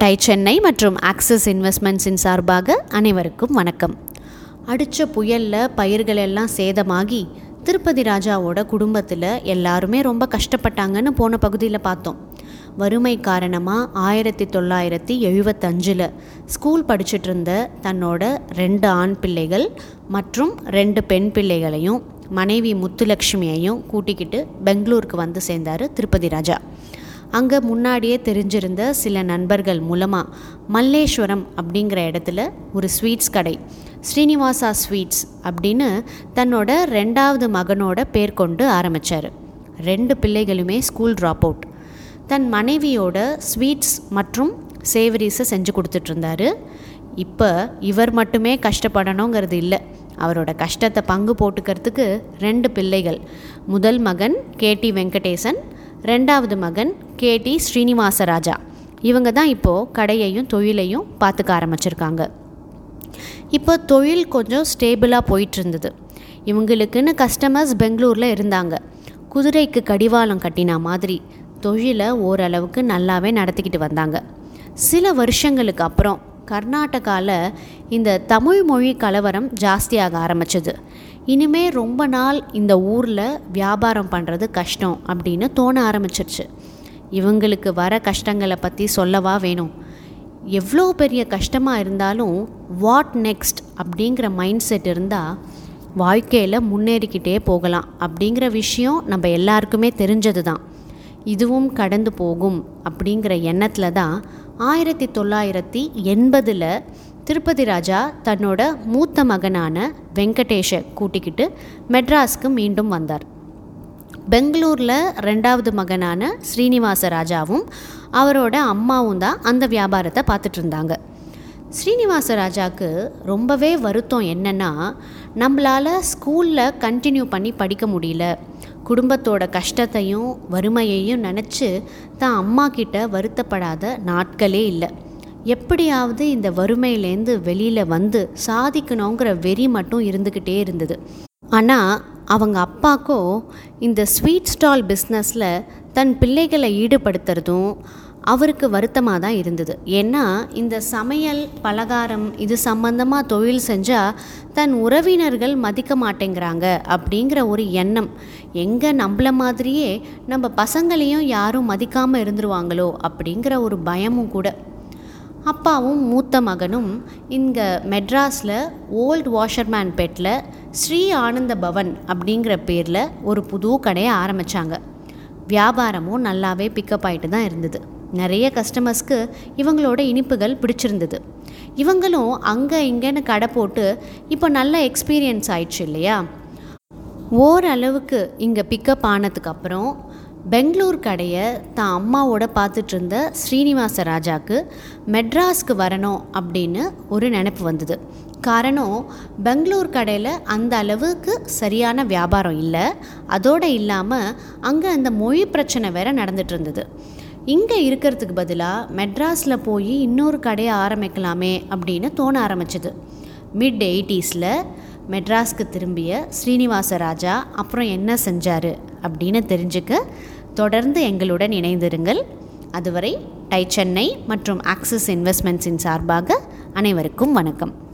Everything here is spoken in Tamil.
டை சென்னை மற்றும் ஆக்சிஸ் இன்வெஸ்ட்மெண்ட்ஸின் சார்பாக அனைவருக்கும் வணக்கம். அடித்த புயலில் பயிர்கள் எல்லாம் சேதமாகி திருப்பதி ராஜாவோட குடும்பத்தில் எல்லாருமே ரொம்ப கஷ்டப்பட்டாங்கன்னு போன பகுதியில் பார்த்தோம். வறுமை காரணமாக ஆயிரத்தி தொள்ளாயிரத்தி எழுபத்தஞ்சில் ஸ்கூல் படிச்சுட்டு இருந்த தன்னோட ரெண்டு ஆண் பிள்ளைகள் மற்றும் ரெண்டு பெண் பிள்ளைகளையும் மனைவி முத்துலக்ஷ்மியையும் கூட்டிக்கிட்டு பெங்களூருக்கு வந்து சேர்ந்தார் திருப்பதி ராஜா. அங்கே முன்னாடியே தெரிஞ்சிருந்த சில நண்பர்கள் மூலமாக மல்லேஸ்வரம் அப்படிங்கிற இடத்துல ஒரு ஸ்வீட்ஸ் கடை. ஸ்ரீனிவாசா ஸ்வீட்ஸ் அப்படின்னு தன்னோட ரெண்டாவது மகனோட பேர் கொண்டு ஆரம்பித்தார் ரெண்டு பிள்ளைகளுமே ஸ்கூல் ட்ராப் அவுட் தன் மனைவியோட ஸ்வீட்ஸ் மற்றும் சேவரிஸை செஞ்சு கொடுத்துட்ருந்தாரு. இப்போ இவர் மட்டுமே கஷ்டப்படணுங்கிறது இல்லை. அவரோட கஷ்டத்தை பங்கு போட்டுக்கிறதுக்கு ரெண்டு பிள்ளைகள். முதல் மகன் கேடி வெங்கடேசன் ரெண்டாவது மகன் கேடி ஸ்ரீனிவாசராஜா. இவங்க தான் இப்போது கடையையும் தொழிலையும் பார்த்துக்க ஆரம்பிச்சிருக்காங்க. இப்போ தொழில் கொஞ்சம் ஸ்டேபிளாக போயிட்டு இருந்தது இவங்களுக்குன்னு கஸ்டமர்ஸ் பெங்களூரில் இருந்தாங்க. குதிரைக்கு கடிவாளம் கட்டினா மாதிரி தொழிலை ஓரளவுக்கு நல்லாவே நடத்திக்கிட்டு வந்தாங்க. சில வருஷங்களுக்கு அப்புறம் கர்நாடகாவில் இந்த தமிழ் மொழி கலவரம் ஜாஸ்தியாக ஆரம்பிச்சது. இனிமே ரொம்ப நாள் இந்த ஊரில் வியாபாரம் பண்ணுறது கஷ்டம் அப்படின்னு தோண ஆரம்பிச்சிருச்சு. இவங்களுக்கு வர கஷ்டங்களை பற்றி சொல்லவா வேணும்? எவ்வளோ பெரிய கஷ்டமாக இருந்தாலும் வாட் நெக்ஸ்ட் அப்படிங்கிற மைண்ட் செட் இருந்தால் வாழ்க்கையில் முன்னேறிக்கிட்டே போகலாம் அப்படிங்கிற விஷயம் நம்ம எல்லாருக்குமே தெரிஞ்சது தான் இதுவும் கடந்து போகும் அப்படிங்கிற எண்ணத்தில் தான் ஆயிரத்தி தொள்ளாயிரத்தி எண்பதில் திருப்பதி ராஜா தன்னோட மூத்த மகனான வெங்கடேஷை கூட்டிக்கிட்டு மெட்ராஸ்க்கு மீண்டும் வந்தார். பெங்களூரில் ரெண்டாவது மகனான ஸ்ரீனிவாச ராஜாவும் அவரோட அம்மாவும் தான் அந்த வியாபாரத்தை பார்த்துட்டு இருந்தாங்க. ஸ்ரீனிவாச ராஜாவுக்கு ரொம்பவே வருத்தம் என்னென்னா நம்மளால் ஸ்கூலில் கண்டினியூ பண்ணி படிக்க முடியல. குடும்பத்தோட கஷ்டத்தையும் வறுமையையும் நினச்சி தான் அம்மா கிட்ட வருத்தப்படாத நாட்களே இல்லை. எப்படியாவது இந்த வறுமையிலேருந்து வெளியில் வந்து சாதிக்கணுங்கிற வெறி மட்டும் இருந்துக்கிட்டே இருந்தது. ஆனால் அவங்க அப்பாக்கோ இந்த ஸ்வீட் ஸ்டால் பிஸ்னஸில் தன் பிள்ளைகளை ஈடுபடுத்துறதும் அவருக்கு வருத்தமாக தான் இருந்தது. ஏன்னா இந்த சமையல் பலகாரம் இது சம்பந்தமாக தொழில் செஞ்சால் தன் உறவினர்கள் மதிக்க மாட்டேங்கிறாங்க அப்படிங்கிற ஒரு எண்ணம். எங்கே நம்மள மாதிரியே நம்ம பசங்களையும் யாரும் மதிக்காமல் இருந்துருவாங்களோ அப்படிங்கிற ஒரு பயமும் கூட. அப்பாவும் மூத்த மகனும் இங்கே மெட்ராஸில் ஓல்டு வாஷர்மேன் பெட்டில் ஸ்ரீ ஆனந்த பவன் அப்படிங்கிற பேரில் ஒரு புது கடையை ஆரம்பித்தாங்க வியாபாரமும் நல்லாவே பிக்கப் ஆகிட்டு தான் இருந்தது. நிறைய கஸ்டமர்ஸ்க்கு இவங்களோட இனிப்புகள் பிடிச்சிருந்தது. இவங்களும் அங்கே இங்கேன்னு கடை போட்டு இப்போ நல்ல எக்ஸ்பீரியன்ஸ் ஆயிடுச்சு இல்லையா? ஓரளவுக்கு இங்கே பிக்கப் ஆனதுக்கப்புறம் பெங்களூர் கடையை தான் அம்மாவோட பார்த்துட்டு இருந்த ஸ்ரீனிவாச ராஜாவுக்கு மெட்ராஸ்க்கு வரணும் அப்படின்னு ஒரு நினப்பு வந்தது. காரணம் பெங்களூர் கடையில் அந்த அளவுக்கு சரியான வியாபாரம் இல்லை. அதோடு இல்லாமல் அங்கே அந்த மொழி பிரச்சனை வேற நடந்துட்டு இருந்தது. இங்கே இருக்கிறதுக்கு பதிலாக மெட்ராஸில் போய் இன்னொரு கடையை ஆரம்பிக்கலாமே அப்படின்னு தோண ஆரம்பிச்சது. மிட் எயிட்டிஸில் மெட்ராஸ்க்கு திரும்பிய ஸ்ரீனிவாச ராஜா அப்புறம் என்ன செஞ்சார் அப்படின்னு தெரிஞ்சுக்க தொடர்ந்து எங்களுடன் இணைந்திருங்கள். அதுவரை டை சென்னை மற்றும் ஆக்சிஸ் இன்வெஸ்ட்மெண்ட்ஸின் சார்பாக அனைவருக்கும் வணக்கம்.